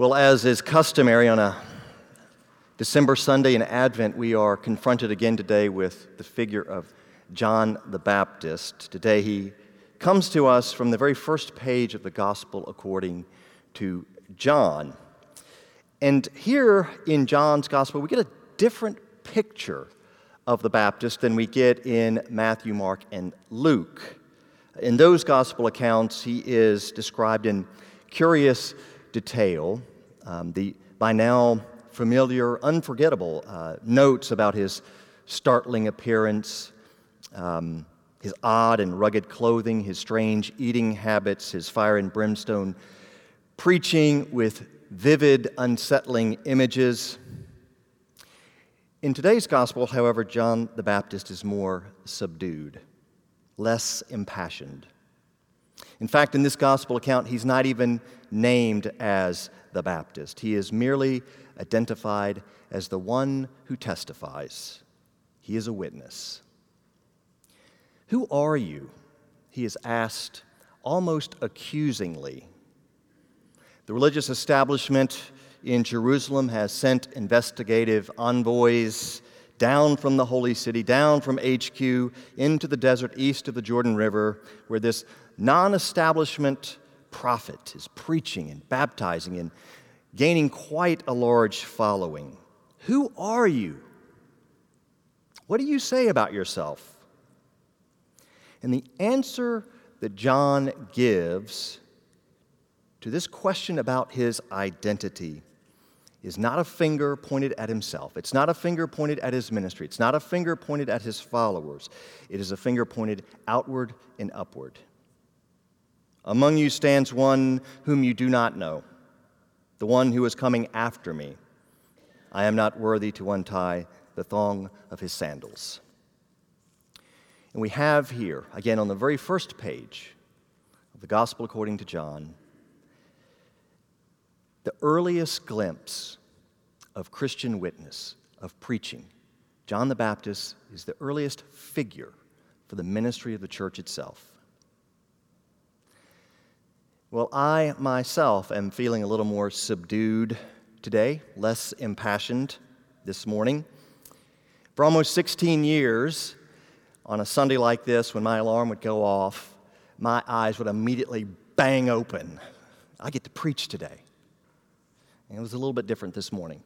Well, as is customary on a December Sunday in Advent, we are confronted again today with the figure of John the Baptist. Today he comes to us from the very first page of the Gospel according to John. And here in John's Gospel, we get a different picture of the Baptist than we get in Matthew, Mark, and Luke. In those Gospel accounts, he is described in curious detail. Um, the by now familiar, unforgettable uh, notes about his startling appearance, um, his odd and rugged clothing, his strange eating habits, his fire and brimstone preaching with vivid, unsettling images. In today's gospel, however, John the Baptist is more subdued, less impassioned. In fact, in this gospel account, he's not even named as the Baptist. He is merely identified as the one who testifies. He is a witness. Who are you? He is asked almost accusingly. The religious establishment in Jerusalem has sent investigative envoys down from the holy city, down from HQ into the desert east of the Jordan River, where this non establishment prophet is preaching and baptizing and gaining quite a large following. Who are you? What do you say about yourself? And the answer that John gives to this question about his identity is not a finger pointed at himself. It's not a finger pointed at his ministry. It's not a finger pointed at his followers. It is a finger pointed outward and upward. Among you stands one whom you do not know, the one who is coming after me. I am not worthy to untie the thong of his sandals. And we have here, again on the very first page of the Gospel according to John, the earliest glimpse of Christian witness, of preaching. John the Baptist is the earliest figure for the ministry of the church itself. Well, I myself am feeling a little more subdued today, less impassioned this morning. For almost 16 years, on a Sunday like this, when my alarm would go off, my eyes would immediately bang open. I get to preach today. And it was a little bit different this morning.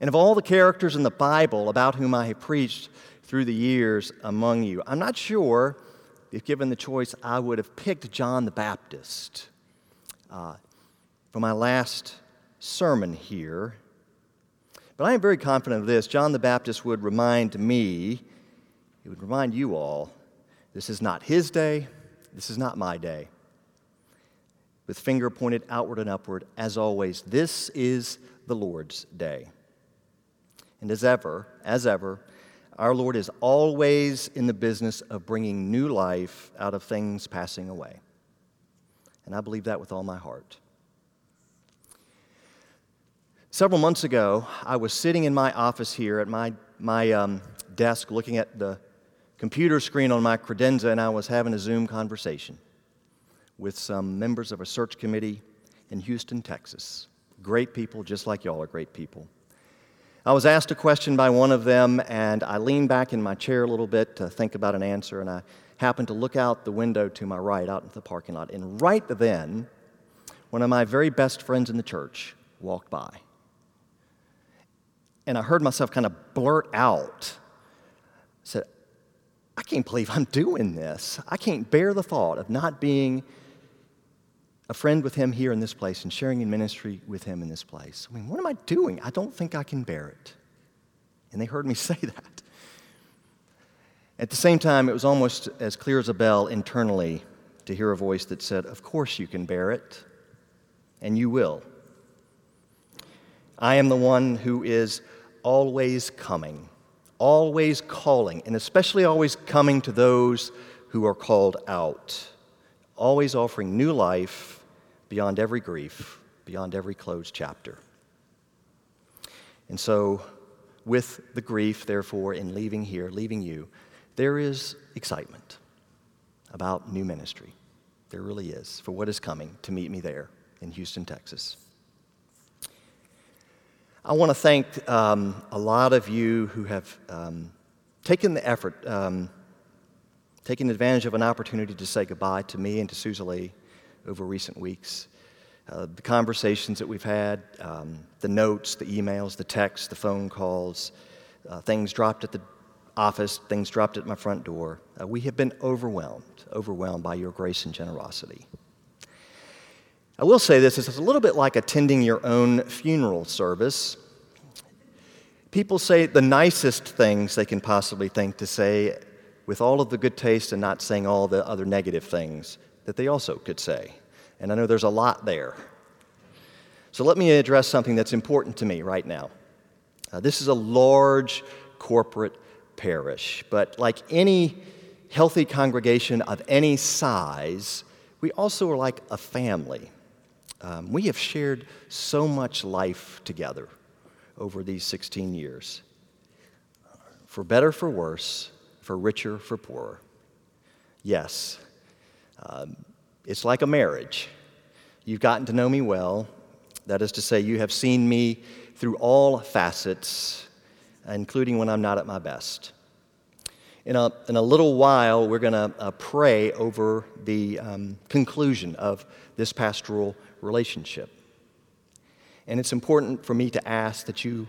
And of all the characters in the Bible about whom I have preached through the years among you, I'm not sure if given the choice, I would have picked John the Baptist uh, for my last sermon here. But I am very confident of this. John the Baptist would remind me, he would remind you all, this is not his day, this is not my day. With finger pointed outward and upward, as always, this is the Lord's day. And as ever, as ever, our Lord is always in the business of bringing new life out of things passing away. And I believe that with all my heart. Several months ago, I was sitting in my office here at my, my um, desk looking at the computer screen on my credenza, and I was having a Zoom conversation with some members of a search committee in Houston, Texas. Great people, just like y'all are great people. I was asked a question by one of them, and I leaned back in my chair a little bit to think about an answer, and I happened to look out the window to my right, out into the parking lot. And right then, one of my very best friends in the church walked by. And I heard myself kind of blurt out, I said, I can't believe I'm doing this. I can't bear the thought of not being a friend with him here in this place and sharing in ministry with him in this place. I mean, what am I doing? I don't think I can bear it. And they heard me say that. At the same time, it was almost as clear as a bell internally to hear a voice that said, Of course you can bear it, and you will. I am the one who is always coming, always calling, and especially always coming to those who are called out always offering new life beyond every grief, beyond every closed chapter. And so, with the grief, therefore, in leaving here, leaving you, there is excitement about new ministry. There really is for what is coming to meet me there in Houston, Texas. I want to thank um, a lot of you who have um, taken the effort, um, taken advantage of an opportunity to say goodbye to me and to Susan Lee over recent weeks. Uh, the conversations that we've had, um, the notes, the emails, the texts, the phone calls, uh, things dropped at the office, things dropped at my front door. Uh, we have been overwhelmed, overwhelmed by your grace and generosity. I will say this it's a little bit like attending your own funeral service. People say the nicest things they can possibly think to say with all of the good taste and not saying all the other negative things that they also could say. And I know there's a lot there. So let me address something that's important to me right now. Uh, this is a large corporate parish, but like any healthy congregation of any size, we also are like a family. Um, we have shared so much life together over these 16 years. For better, for worse, for richer, for poorer. Yes, um, it's like a marriage. You've gotten to know me well. That is to say, you have seen me through all facets, including when I'm not at my best. In a, in a little while, we're going to uh, pray over the um, conclusion of this pastoral relationship. And it's important for me to ask that you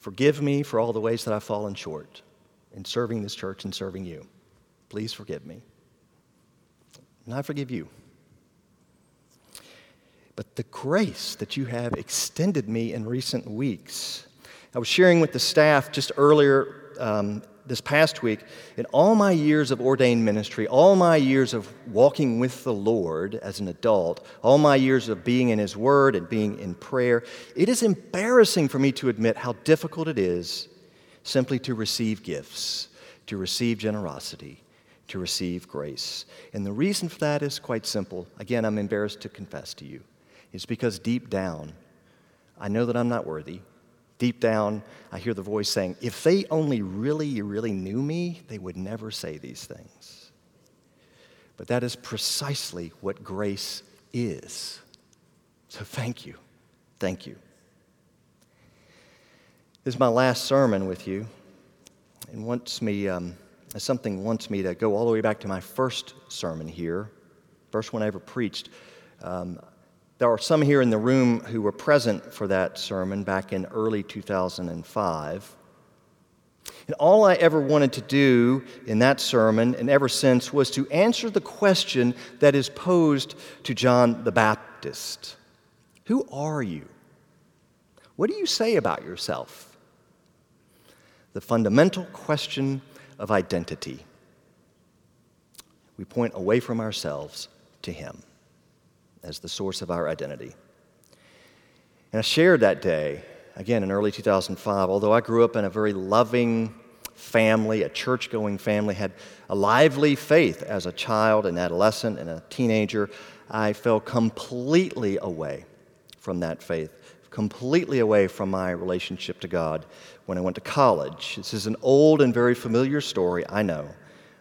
forgive me for all the ways that I've fallen short in serving this church and serving you. Please forgive me. And I forgive you. But the grace that you have extended me in recent weeks, I was sharing with the staff just earlier um, this past week, in all my years of ordained ministry, all my years of walking with the Lord as an adult, all my years of being in His Word and being in prayer, it is embarrassing for me to admit how difficult it is simply to receive gifts, to receive generosity, to receive grace. And the reason for that is quite simple. Again, I'm embarrassed to confess to you. It's because deep down, I know that I'm not worthy. Deep down, I hear the voice saying, if they only really, really knew me, they would never say these things. But that is precisely what grace is. So thank you. Thank you. This is my last sermon with you, and wants me, um, something wants me to go all the way back to my first sermon here, first one I ever preached. Um, there are some here in the room who were present for that sermon back in early 2005. And all I ever wanted to do in that sermon and ever since was to answer the question that is posed to John the Baptist Who are you? What do you say about yourself? The fundamental question of identity. We point away from ourselves to Him as the source of our identity. And I shared that day, again in early 2005, although I grew up in a very loving family, a church going family, had a lively faith as a child, an adolescent, and a teenager, I fell completely away from that faith, completely away from my relationship to God when I went to college. This is an old and very familiar story, I know,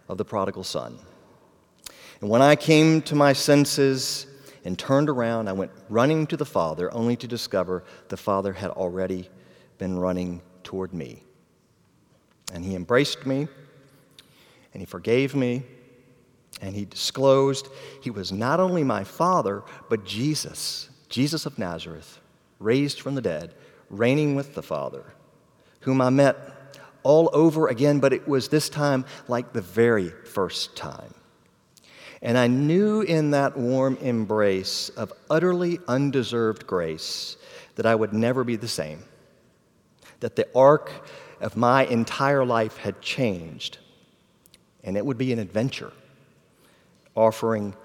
of the prodigal son. And when I came to my senses, and turned around. I went running to the Father, only to discover the Father had already been running toward me. And He embraced me, and He forgave me, and He disclosed He was not only my Father, but Jesus, Jesus of Nazareth, raised from the dead, reigning with the Father, whom I met all over again, but it was this time like the very first time. And I knew in that warm embrace of utterly undeserved grace that I would never be the same, that the arc of my entire life had changed, and it would be an adventure, offering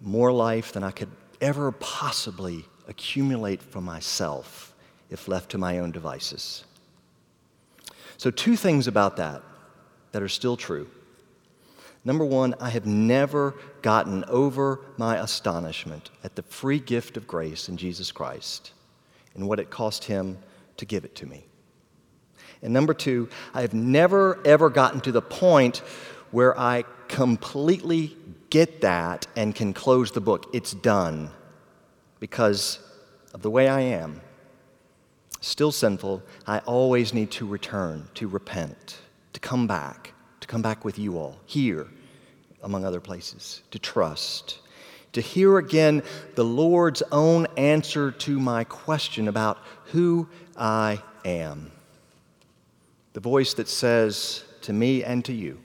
more life than I could ever possibly accumulate for myself if left to my own devices. So, two things about that that are still true. Number one, I have never gotten over my astonishment at the free gift of grace in Jesus Christ and what it cost him to give it to me. And number two, I have never, ever gotten to the point where I completely get that and can close the book. It's done because of the way I am. Still sinful, I always need to return, to repent, to come back, to come back with you all, here, among other places, to trust, to hear again the Lord's own answer to my question about who I am. The voice that says to me and to you,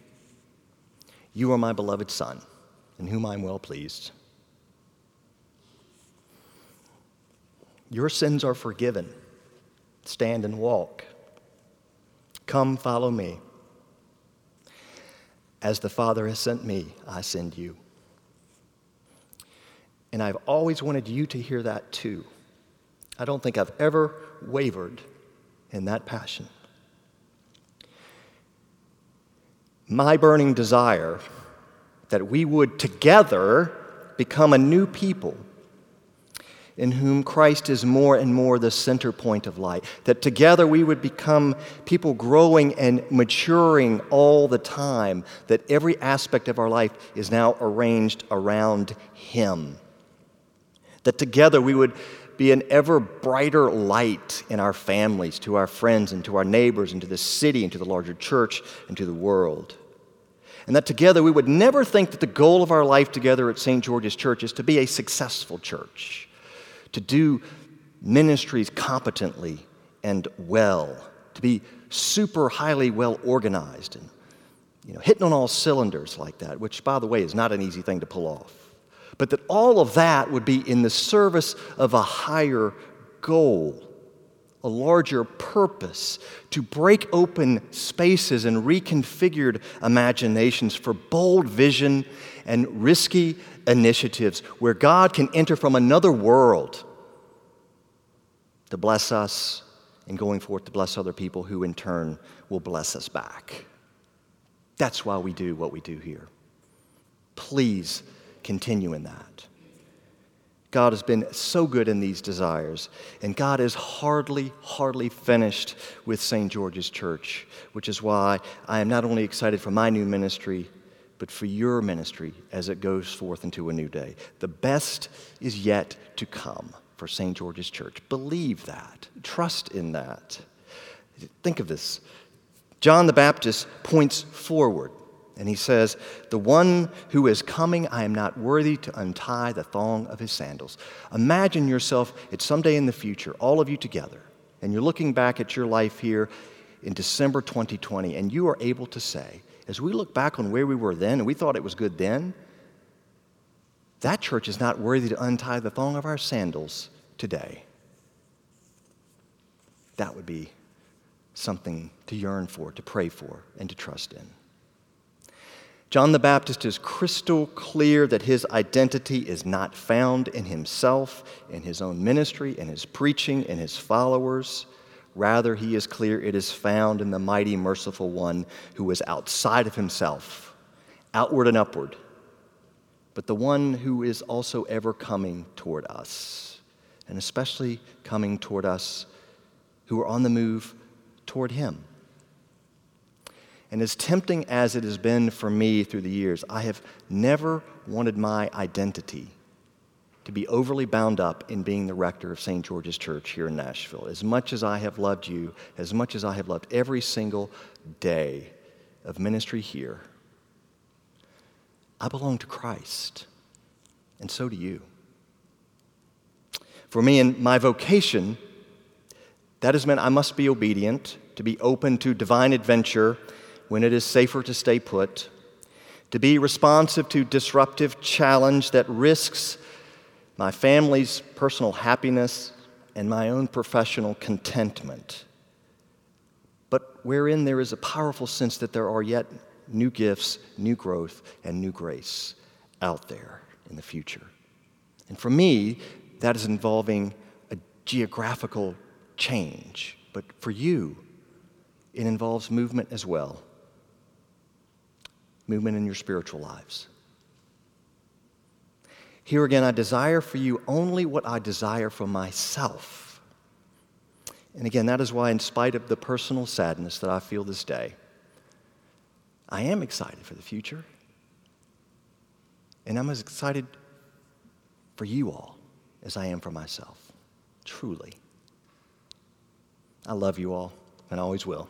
You are my beloved Son, in whom I am well pleased. Your sins are forgiven. Stand and walk. Come, follow me. As the Father has sent me, I send you. And I've always wanted you to hear that too. I don't think I've ever wavered in that passion. My burning desire that we would together become a new people in whom Christ is more and more the center point of light. That together we would become people growing and maturing all the time, that every aspect of our life is now arranged around Him. That together we would be an ever brighter light in our families, to our friends, and to our neighbors, and to the city, and to the larger church, and to the world. And that together we would never think that the goal of our life together at St. George's Church is to be a successful church to do ministries competently and well, to be super highly well organized and you know, hitting on all cylinders like that, which, by the way, is not an easy thing to pull off. But that all of that would be in the service of a higher goal, a larger purpose, to break open spaces and reconfigured imaginations for bold vision and risky initiatives where God can enter from another world to bless us and going forth to bless other people who in turn will bless us back. That's why we do what we do here. Please continue in that. God has been so good in these desires, and God is hardly, hardly finished with St. George's Church, which is why I am not only excited for my new ministry, but for your ministry as it goes forth into a new day. The best is yet to come for St. George's Church. Believe that, trust in that. Think of this. John the Baptist points forward and he says, The one who is coming, I am not worthy to untie the thong of his sandals. Imagine yourself, it's some day in the future, all of you together, and you're looking back at your life here in December 2020, and you are able to say, as we look back on where we were then, and we thought it was good then, that church is not worthy to untie the thong of our sandals today. That would be something to yearn for, to pray for, and to trust in. John the Baptist is crystal clear that his identity is not found in himself, in his own ministry, in his preaching, in his followers. Rather, he is clear it is found in the mighty, merciful one who is outside of himself, outward and upward, but the one who is also ever coming toward us, and especially coming toward us who are on the move toward him. And as tempting as it has been for me through the years, I have never wanted my identity to be overly bound up in being the rector of St. George's Church here in Nashville. As much as I have loved you, as much as I have loved every single day of ministry here, I belong to Christ, and so do you. For me and my vocation, that has meant I must be obedient, to be open to divine adventure when it is safer to stay put, to be responsive to disruptive challenge that risks my family's personal happiness and my own professional contentment, but wherein there is a powerful sense that there are yet new gifts, new growth, and new grace out there in the future. And for me, that is involving a geographical change. But for you, it involves movement as well movement in your spiritual lives. Here again, I desire for you only what I desire for myself. And again, that is why, in spite of the personal sadness that I feel this day, I am excited for the future. And I'm as excited for you all as I am for myself, truly. I love you all and always will.